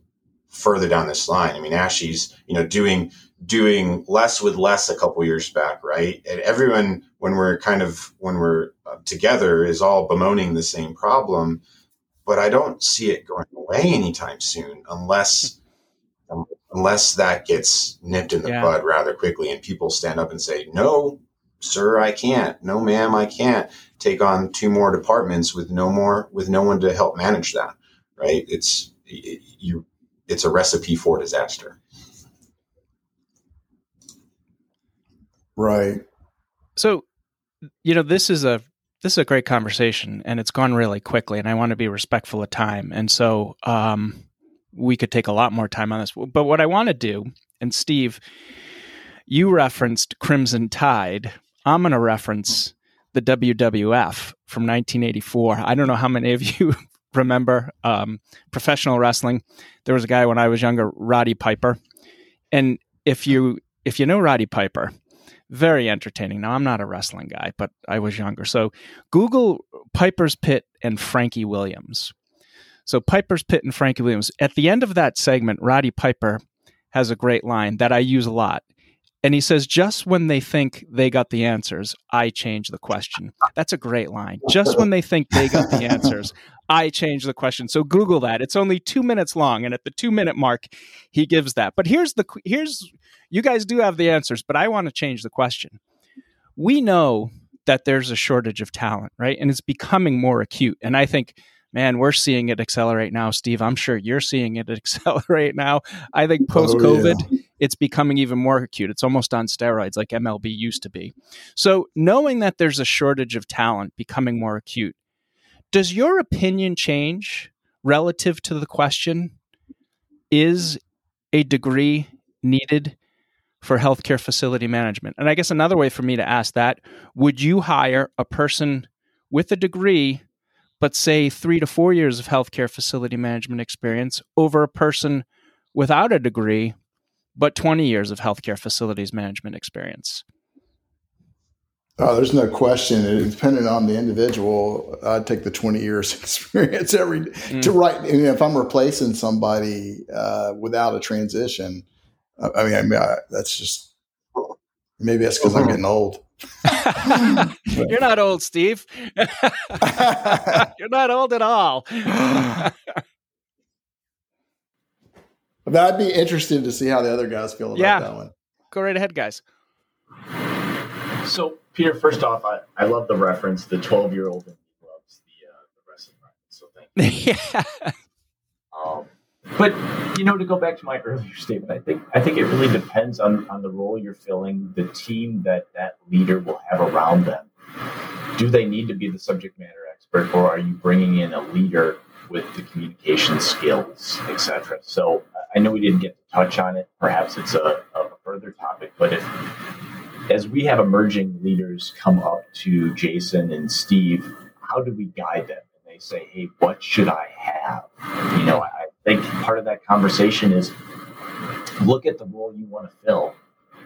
further down this line. I mean, ASHE's, you know, doing doing less with less a couple years back, right? And everyone, when we're kind of when we're uh, together, is all bemoaning the same problem, but I don't see it going away anytime soon, unless unless that gets nipped in the yeah. bud rather quickly, and people stand up and say, "No, sir, I can't. No, ma'am, I can't take on two more departments with no more with no one to help manage that." Right? It's it, you it's a recipe for disaster. Right. So, you know, this is a this is a great conversation, and it's gone really quickly, and I want to be respectful of time, and so um, we could take a lot more time on this. But what I want to do, and Steve, you referenced Crimson Tide. I'm going to reference the WWF from 1984. I don't know how many of you remember um, professional wrestling. There was a guy when I was younger, Roddy Piper, and if you if you know Roddy Piper, very entertaining. Now I'm not a wrestling guy, but I was younger, so Google Piper's Pit and Frankie Williams. So Piper's Pit and Frankie Williams. At the end of that segment, Roddy Piper has a great line that I use a lot. And he says, just when they think they got the answers, I change the question. That's a great line. Just when they think they got the answers, I change the question. So Google that. It's only two minutes long. And at the two minute mark, he gives that. But here's the, here's, you guys do have the answers, but I want to change the question. We know that there's a shortage of talent, right? And it's becoming more acute. And I think man, we're seeing it accelerate now, Steve. I'm sure you're seeing it accelerate now. I think post COVID, oh, yeah. It's becoming even more acute. It's almost on steroids like MLB used to be. So, knowing that there's a shortage of talent becoming more acute, does your opinion change relative to the question? Is a degree needed for healthcare facility management? And I guess another way for me to ask that would you hire a person with a degree but say three to four years of healthcare facility management experience over a person without a degree, but 20 years of healthcare facilities management experience? Oh, there's no question. It, depending on the individual, I'd take the 20 years experience every mm. to write. I if I'm replacing somebody uh, without a transition, I mean, I mean I, that's just maybe that's because I'm getting old. You're not old, Steve. You're not old at all. But I'd be interested to see how the other guys feel about yeah. that one. Go right ahead, guys. So, Peter, first off, I, I love the reference. The 12 year old loves the, uh, the wrestling reference. So, thank you. yeah. Um, but you know, to go back to my earlier statement, I think I think it really depends on on the role you're filling, the team that that leader will have around them. Do they need to be the subject matter expert, or are you bringing in a leader with the communication skills, etc.? So I know we didn't get to touch on it. Perhaps it's a, a further topic, but if as we have emerging leaders come up to Jason and Steve, how do we guide them? And they say, "Hey, what should I have?" You know, I, think part of that conversation is look at the role you want to fill.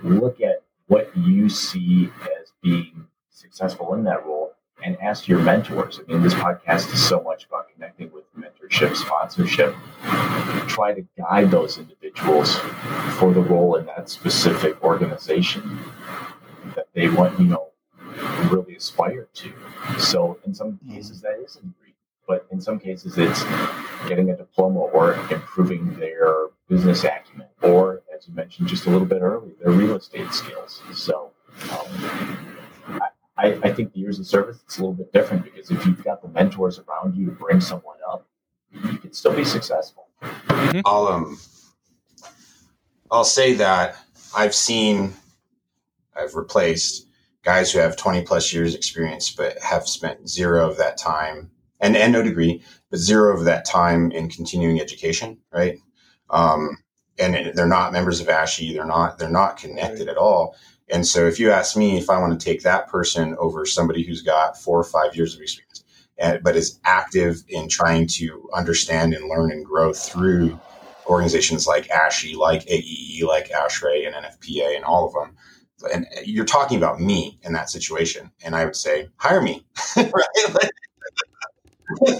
Look at what you see as being successful in that role and ask your mentors. I mean, this podcast is so much about connecting with mentorship, sponsorship. Try to guide those individuals for the role in that specific organization that they want, you know, really aspire to. So in some mm-hmm. cases that is a degree, but in some cases it's getting a diploma or improving their business acumen, or as you mentioned just a little bit earlier, their real estate skills. So um, I, I think the years of service it's a little bit different because if you've got the mentors around you to bring someone up, you can still be successful. Mm-hmm. I'll um I'll say that I've seen I've replaced guys who have 20 plus years experience but have spent zero of that time and, and no degree but zero of that time in continuing education right um, and they're not members of ASHE they're not they're not connected at all and so if you ask me if I want to take that person over somebody who's got four or five years of experience, and, but is active in trying to understand and learn and grow through organizations like ASHE, like AEE, like ASHRAE and NFPA and all of them. And you're talking about me in that situation. And I would say, hire me. right?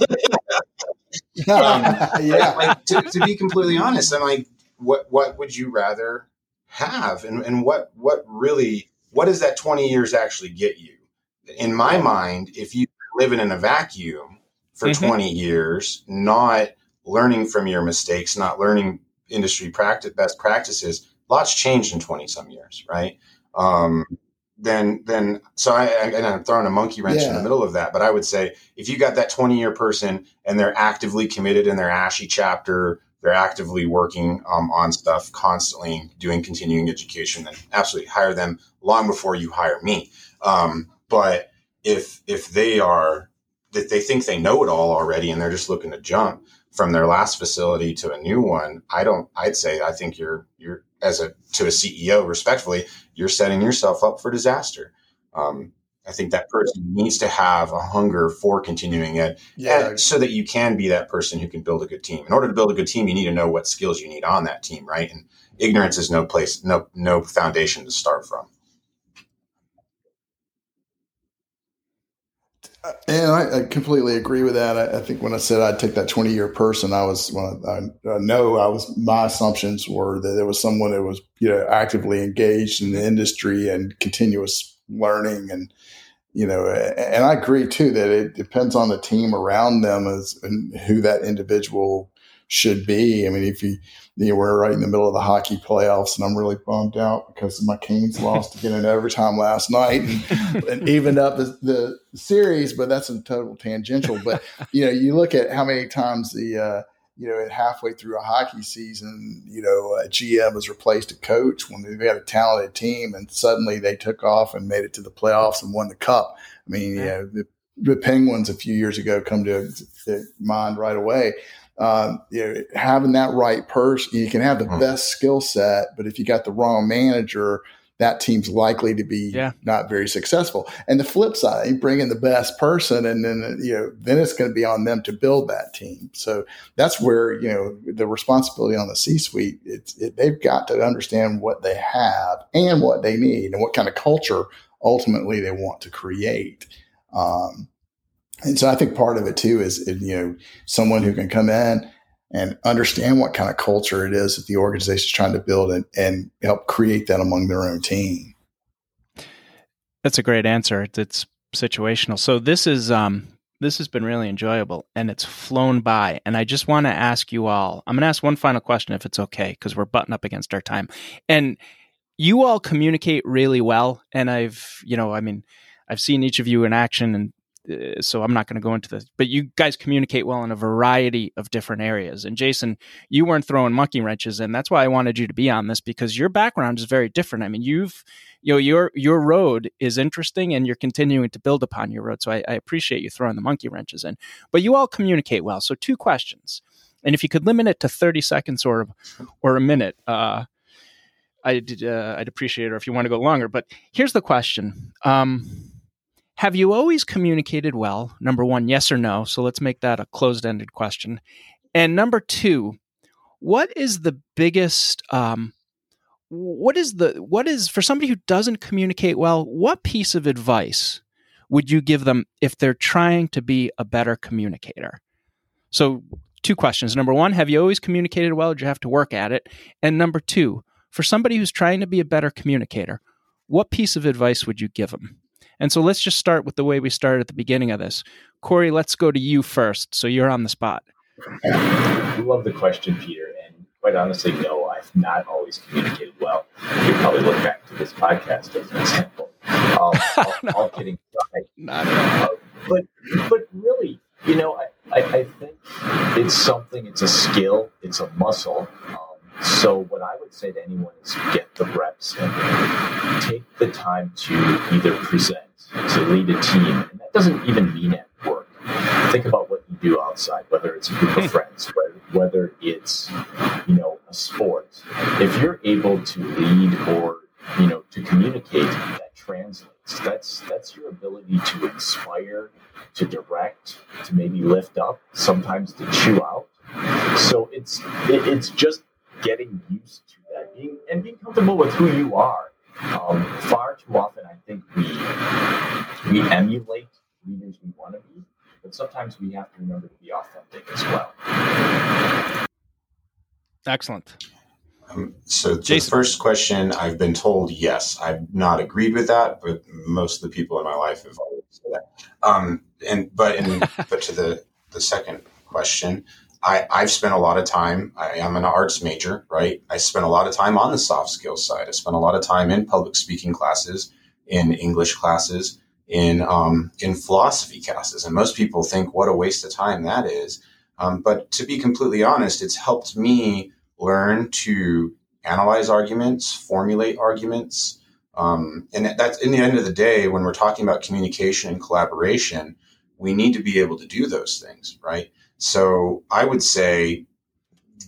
um, yeah. Like, to, to be completely honest, I'm like, what, what would you rather have and, and what what really what does that 20 years actually get you in my mind if you live in a vacuum for mm-hmm. 20 years not learning from your mistakes not learning industry practice best practices lots changed in 20 some years right um, then then so I and I'm throwing a monkey wrench yeah. in the middle of that. But I would say if you got that 20 year person and they're actively committed in their ASHE chapter, they're actively working um, on stuff constantly, doing continuing education, then absolutely hire them long before you hire me. Um, but if if they are that they think they know it all already and they're just looking to jump from their last facility to a new one, I don't. I'd say I think you're you're as a to a CEO, respectfully, you're setting yourself up for disaster. Um, I think that person needs to have a hunger for continuing it yeah. so that you can be that person who can build a good team. In order to build a good team, you need to know what skills you need on that team, right? And ignorance is no place, no, no foundation to start from. Uh, and I, I completely agree with that. I, I, think when I said I'd take that 20 year person, I was, when I, I, know I was, my assumptions were that there was someone that was, you know, actively engaged in the industry and continuous learning and, you know, and I agree too that it depends on the team around them as and who that individual should be. I mean, if you, you know, we're right in the middle of the hockey playoffs, and I'm really bummed out because my Canes lost again in overtime last night and, and evened up the, the, series. But that's a total tangential. But you know, you look at how many times the uh, you know, at halfway through a hockey season, you know, a GM has replaced a coach when they had a talented team and suddenly they took off and made it to the playoffs and won the cup. I mean, you know, the, the Penguins a few years ago come to, to mind right away. Um, you know, having that right person, you can have the hmm. best skill set, but if you got the wrong manager, that team's likely to be yeah. not very successful. And the flip side, you bring in the best person, and then you know then it's going to be on them to build that team. So that's where you know the responsibility on the C-suite. It's it, they've got to understand what they have and what they need, and what kind of culture ultimately they want to create. Um, and so I think part of it too is you know someone who can come in and understand what kind of culture it is that the organization is trying to build and, and help create that among their own team. That's a great answer. It's situational. So this is um this has been really enjoyable and it's flown by. And I just want to ask you all. I'm going to ask one final question if it's okay because we're butting up against our time. And you all communicate really well and I've, you know, I mean, I've seen each of you in action and so I'm not going to go into this, but you guys communicate well in a variety of different areas. And Jason, you weren't throwing monkey wrenches, and that's why I wanted you to be on this because your background is very different. I mean, you've, you know, your your road is interesting, and you're continuing to build upon your road. So I, I appreciate you throwing the monkey wrenches in. But you all communicate well. So two questions, and if you could limit it to 30 seconds or or a minute. Uh, I'd, uh, I'd appreciate it, or if you want to go longer. But here's the question. Um, have you always communicated well? Number one, yes or no. So let's make that a closed ended question. And number two, what is the biggest, um, what is the, what is, for somebody who doesn't communicate well, what piece of advice would you give them if they're trying to be a better communicator? So, two questions. Number one, have you always communicated well? Did you have to work at it? And number two, for somebody who's trying to be a better communicator, what piece of advice would you give them? And so let's just start with the way we started at the beginning of this. Corey, let's go to you first. So you're on the spot. I love the question, Peter. And quite honestly, no, I've not always communicated well. You probably look back to this podcast as an example. Um, all, no. all, kidding aside. Not at uh, but, but really, you know, I, I, I, think it's something, it's a skill, it's a muscle. Um, so what I would say to anyone is get the reps in. Take the time to either present, to lead a team, and that doesn't even mean at work. Think about what you do outside, whether it's a group of hmm. friends, whether it's you know a sport. If you're able to lead or you know to communicate, that translates. That's that's your ability to inspire, to direct, to maybe lift up, sometimes to chew out. So it's it, it's just getting used to that, being and being comfortable with who you are. Um, far too often, I think we we emulate leaders we want to be, but sometimes we have to remember to be authentic as well. Excellent. Um, so the first question, I've been told yes. I've not agreed with that, but most of the people in my life have always said that. Um, and but in, but to the the second question, I, I've spent a lot of time. I am an arts major, right? I spent a lot of time on the soft skills side. I spent a lot of time in public speaking classes, in English classes, in um, in philosophy classes, and most people think what a waste of time that is. Um, but to be completely honest, it's helped me learn to analyze arguments, formulate arguments, um, and that's in the end of the day when we're talking about communication and collaboration, we need to be able to do those things, right? So I would say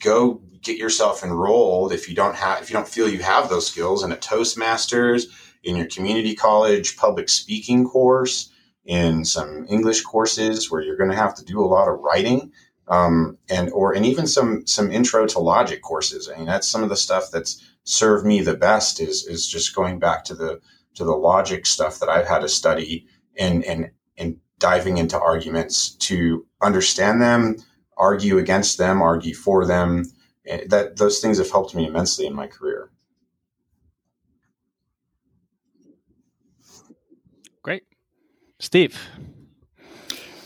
go get yourself enrolled if you don't have if you don't feel you have those skills in a Toastmasters, in your community college public speaking course, in some English courses where you're going to have to do a lot of writing. Um, and or and even some some intro to logic courses. I mean, that's some of the stuff that's served me the best is is just going back to the to the logic stuff that I've had to study and and and diving into arguments to understand them, argue against them, argue for them. Eh, that those things have helped me immensely in my career. Great, Steve.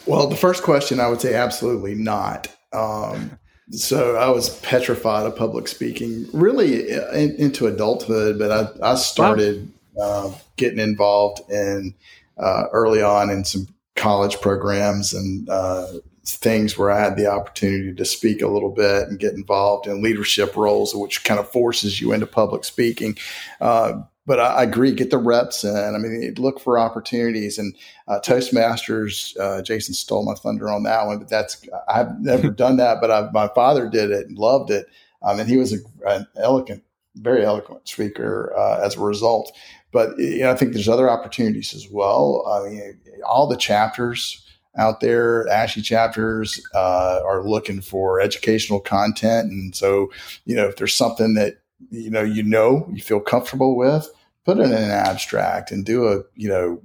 Well, the first question I would say absolutely not. Um, so I was petrified of public speaking, really in, into adulthood. But I, I started uh, getting involved in uh, early on in some college programs and uh, things where I had the opportunity to speak a little bit and get involved in leadership roles, which kind of forces you into public speaking. Uh, but I, I, agree, get the reps in. I mean, look for opportunities. And uh, Toastmasters, uh, Jason stole my thunder on that one, but that's I've never done that, but I, my father did it and loved it. Um, and he was a, an eloquent, very eloquent speaker uh, as a result. But you know, I think there's other opportunities as well. I mean, all the chapters out there, ASHE chapters, uh, are looking for educational content, and so you know, if there's something that you know you know you feel comfortable with, put it in an abstract and do a you know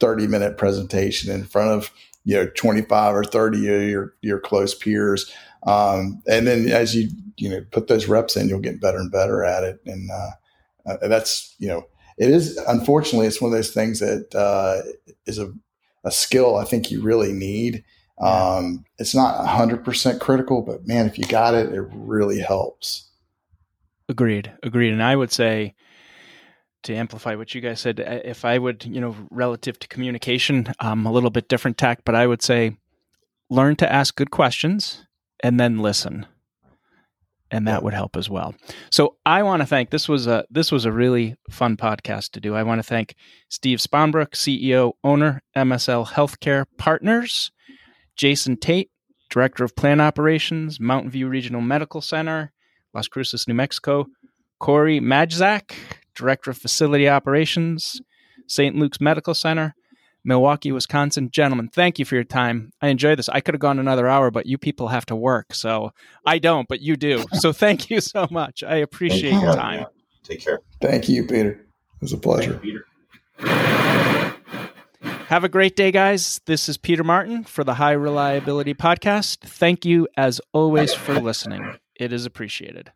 30 minute presentation in front of you know 25 or 30 of your your close peers um, and then as you you know put those reps in you'll get better and better at it and uh, uh, that's you know it is unfortunately it's one of those things that uh, is a, a skill I think you really need. Um, it's not hundred percent critical, but man, if you got it, it really helps. Agreed, agreed. And I would say to amplify what you guys said, if I would, you know, relative to communication, um, a little bit different tack, but I would say learn to ask good questions and then listen and that would help as well. So I want to thank this was a this was a really fun podcast to do. I want to thank Steve Spaanbroek, CEO, owner, MSL Healthcare Partners, Jason Tate, Director of Plant Operations, Mountain View Regional Medical Center, Las Cruces, New Mexico, Corey Majzak, Director of Facility Operations, St. Luke's Medical Center, Milwaukee, Wisconsin. Gentlemen, thank you for your time. I enjoy this. I could have gone another hour, but you people have to work. So I don't, but you do. So thank you so much. I appreciate you. your time. Take care. Thank you, Peter. It was a pleasure. You, Peter. Have a great day, guys. This is Peter Martin for the High Reliability Podcast. Thank you, as always, for listening. It is appreciated.